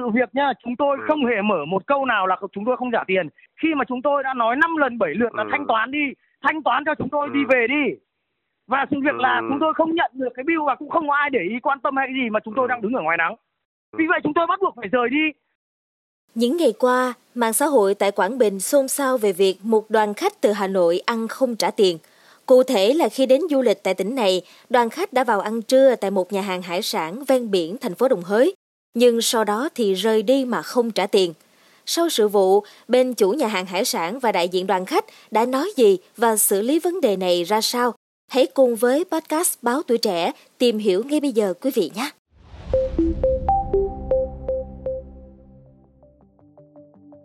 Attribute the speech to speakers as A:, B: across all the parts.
A: sự việc nhá chúng tôi
B: Ừ.
A: không hề mở một câu nào là chúng tôi không trả tiền khi mà chúng tôi đã nói 5 lần 7 lượt là
B: Ừ.
A: thanh toán đi thanh toán cho chúng tôi
B: Ừ.
A: đi về đi và sự việc là
B: Ừ.
A: chúng tôi không nhận được cái bill và cũng không có ai để ý quan tâm hay cái gì mà chúng tôi
B: Ừ.
A: đang đứng ở ngoài nắng vì vậy chúng tôi bắt buộc phải rời đi
C: Những ngày qua, mạng xã hội tại Quảng Bình xôn xao về việc một đoàn khách từ Hà Nội ăn không trả tiền. Cụ thể là khi đến du lịch tại tỉnh này, đoàn khách đã vào ăn trưa tại một nhà hàng hải sản ven biển thành phố Đồng Hới, nhưng sau đó thì rời đi mà không trả tiền. Sau sự vụ, bên chủ nhà hàng hải sản và đại diện đoàn khách đã nói gì và xử lý vấn đề này ra sao? Hãy cùng với podcast Báo Tuổi Trẻ tìm hiểu ngay bây giờ quý vị nhé!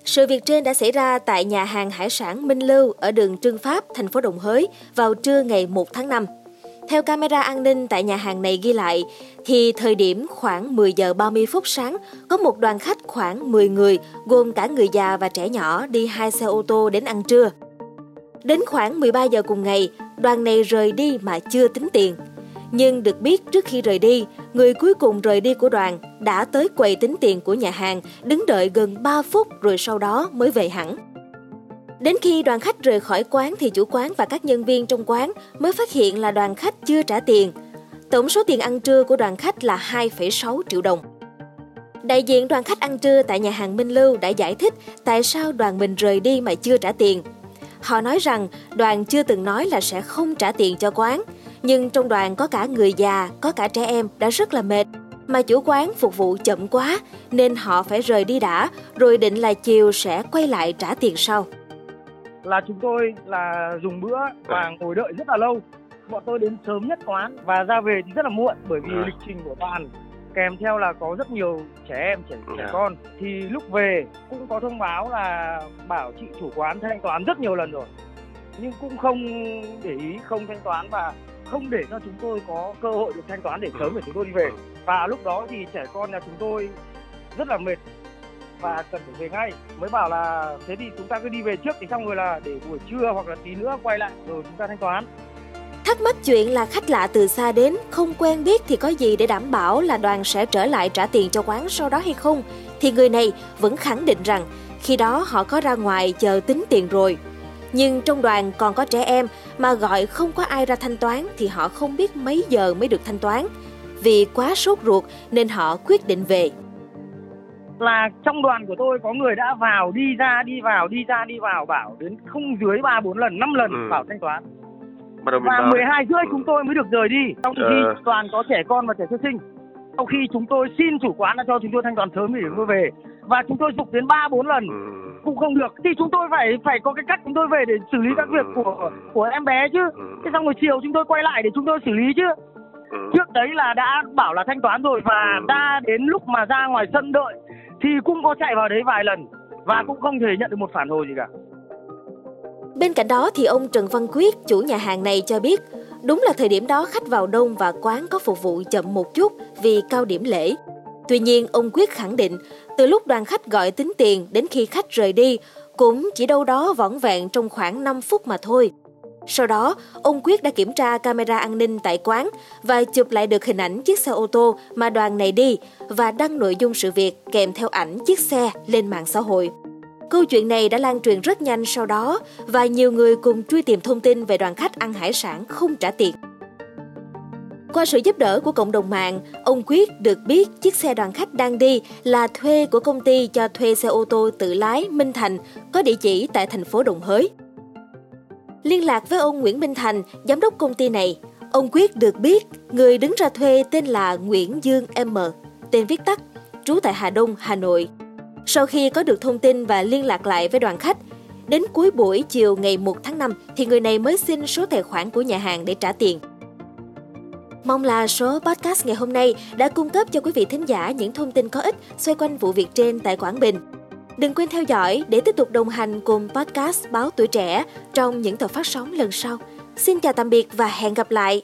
C: Sự việc trên đã xảy ra tại nhà hàng hải sản Minh Lưu ở đường Trương Pháp, thành phố Đồng Hới vào trưa ngày 1 tháng 5. Theo camera an ninh tại nhà hàng này ghi lại, thì thời điểm khoảng 10 giờ 30 phút sáng, có một đoàn khách khoảng 10 người, gồm cả người già và trẻ nhỏ đi hai xe ô tô đến ăn trưa. Đến khoảng 13 giờ cùng ngày, đoàn này rời đi mà chưa tính tiền. Nhưng được biết trước khi rời đi, người cuối cùng rời đi của đoàn đã tới quầy tính tiền của nhà hàng, đứng đợi gần 3 phút rồi sau đó mới về hẳn. Đến khi đoàn khách rời khỏi quán thì chủ quán và các nhân viên trong quán mới phát hiện là đoàn khách chưa trả tiền. Tổng số tiền ăn trưa của đoàn khách là 2,6 triệu đồng. Đại diện đoàn khách ăn trưa tại nhà hàng Minh Lưu đã giải thích tại sao đoàn mình rời đi mà chưa trả tiền. Họ nói rằng đoàn chưa từng nói là sẽ không trả tiền cho quán, nhưng trong đoàn có cả người già, có cả trẻ em đã rất là mệt. Mà chủ quán phục vụ chậm quá nên họ phải rời đi đã, rồi định là chiều sẽ quay lại trả tiền sau
A: là chúng tôi là dùng bữa và ngồi đợi rất là lâu. Bọn tôi đến sớm nhất quán và ra về thì rất là muộn bởi vì
B: À.
A: lịch trình của đoàn kèm theo là có rất nhiều trẻ em trẻ, trẻ
B: Dạ.
A: con. Thì lúc về cũng có thông báo là bảo chị chủ quán thanh toán rất nhiều lần rồi. Nhưng cũng không để ý không thanh toán và không để cho chúng tôi có cơ hội được thanh toán để sớm để chúng tôi đi về. Và lúc đó thì trẻ con nhà chúng tôi rất là mệt và cần phải về ngay mới bảo là thế thì chúng ta cứ đi về trước thì xong rồi là để buổi trưa hoặc là tí nữa quay lại rồi chúng ta thanh toán
C: Thắc mắc chuyện là khách lạ từ xa đến, không quen biết thì có gì để đảm bảo là đoàn sẽ trở lại trả tiền cho quán sau đó hay không? Thì người này vẫn khẳng định rằng khi đó họ có ra ngoài chờ tính tiền rồi. Nhưng trong đoàn còn có trẻ em mà gọi không có ai ra thanh toán thì họ không biết mấy giờ mới được thanh toán. Vì quá sốt ruột nên họ quyết định về
A: là trong đoàn của tôi có người đã vào đi ra đi vào đi ra đi vào bảo đến không dưới ba bốn lần năm lần
B: Ừ.
A: bảo thanh toán
B: bắt đầu
A: và
B: vào
A: 12 rưỡi
B: Ừ.
A: chúng tôi mới được rời đi trong khi
B: Ờ.
A: toàn có trẻ con và trẻ sơ sinh sau khi chúng tôi xin chủ quán đã cho chúng tôi thanh toán sớm để chúng tôi về và chúng tôi dục đến ba bốn lần
B: ừ.
A: cũng không được thì chúng tôi phải phải có cái cách chúng tôi về để xử lý các việc của của em bé chứ
B: Ừ.
A: thế xong rồi chiều chúng tôi quay lại để chúng tôi xử lý chứ
B: Ừ.
A: trước đấy là đã bảo là thanh toán rồi và
B: Ừ.
A: ra đến lúc mà ra ngoài sân đợi thì cũng có chạy vào đấy vài lần và cũng không thể nhận được một phản hồi gì cả
C: Bên cạnh đó thì ông Trần Văn Quyết, chủ nhà hàng này cho biết, đúng là thời điểm đó khách vào đông và quán có phục vụ chậm một chút vì cao điểm lễ. Tuy nhiên, ông Quyết khẳng định, từ lúc đoàn khách gọi tính tiền đến khi khách rời đi, cũng chỉ đâu đó vỏn vẹn trong khoảng 5 phút mà thôi. Sau đó, ông Quyết đã kiểm tra camera an ninh tại quán và chụp lại được hình ảnh chiếc xe ô tô mà đoàn này đi và đăng nội dung sự việc kèm theo ảnh chiếc xe lên mạng xã hội. Câu chuyện này đã lan truyền rất nhanh sau đó và nhiều người cùng truy tìm thông tin về đoàn khách ăn hải sản không trả tiền. Qua sự giúp đỡ của cộng đồng mạng, ông Quyết được biết chiếc xe đoàn khách đang đi là thuê của công ty cho thuê xe ô tô tự lái Minh Thành có địa chỉ tại thành phố Đồng Hới. Liên lạc với ông Nguyễn Minh Thành, giám đốc công ty này, ông Quyết được biết người đứng ra thuê tên là Nguyễn Dương M, tên viết tắt, trú tại Hà Đông, Hà Nội. Sau khi có được thông tin và liên lạc lại với đoàn khách, đến cuối buổi chiều ngày 1 tháng 5 thì người này mới xin số tài khoản của nhà hàng để trả tiền. Mong là số podcast ngày hôm nay đã cung cấp cho quý vị thính giả những thông tin có ích xoay quanh vụ việc trên tại Quảng Bình. Đừng quên theo dõi để tiếp tục đồng hành cùng podcast Báo Tuổi Trẻ trong những tập phát sóng lần sau. Xin chào tạm biệt và hẹn gặp lại!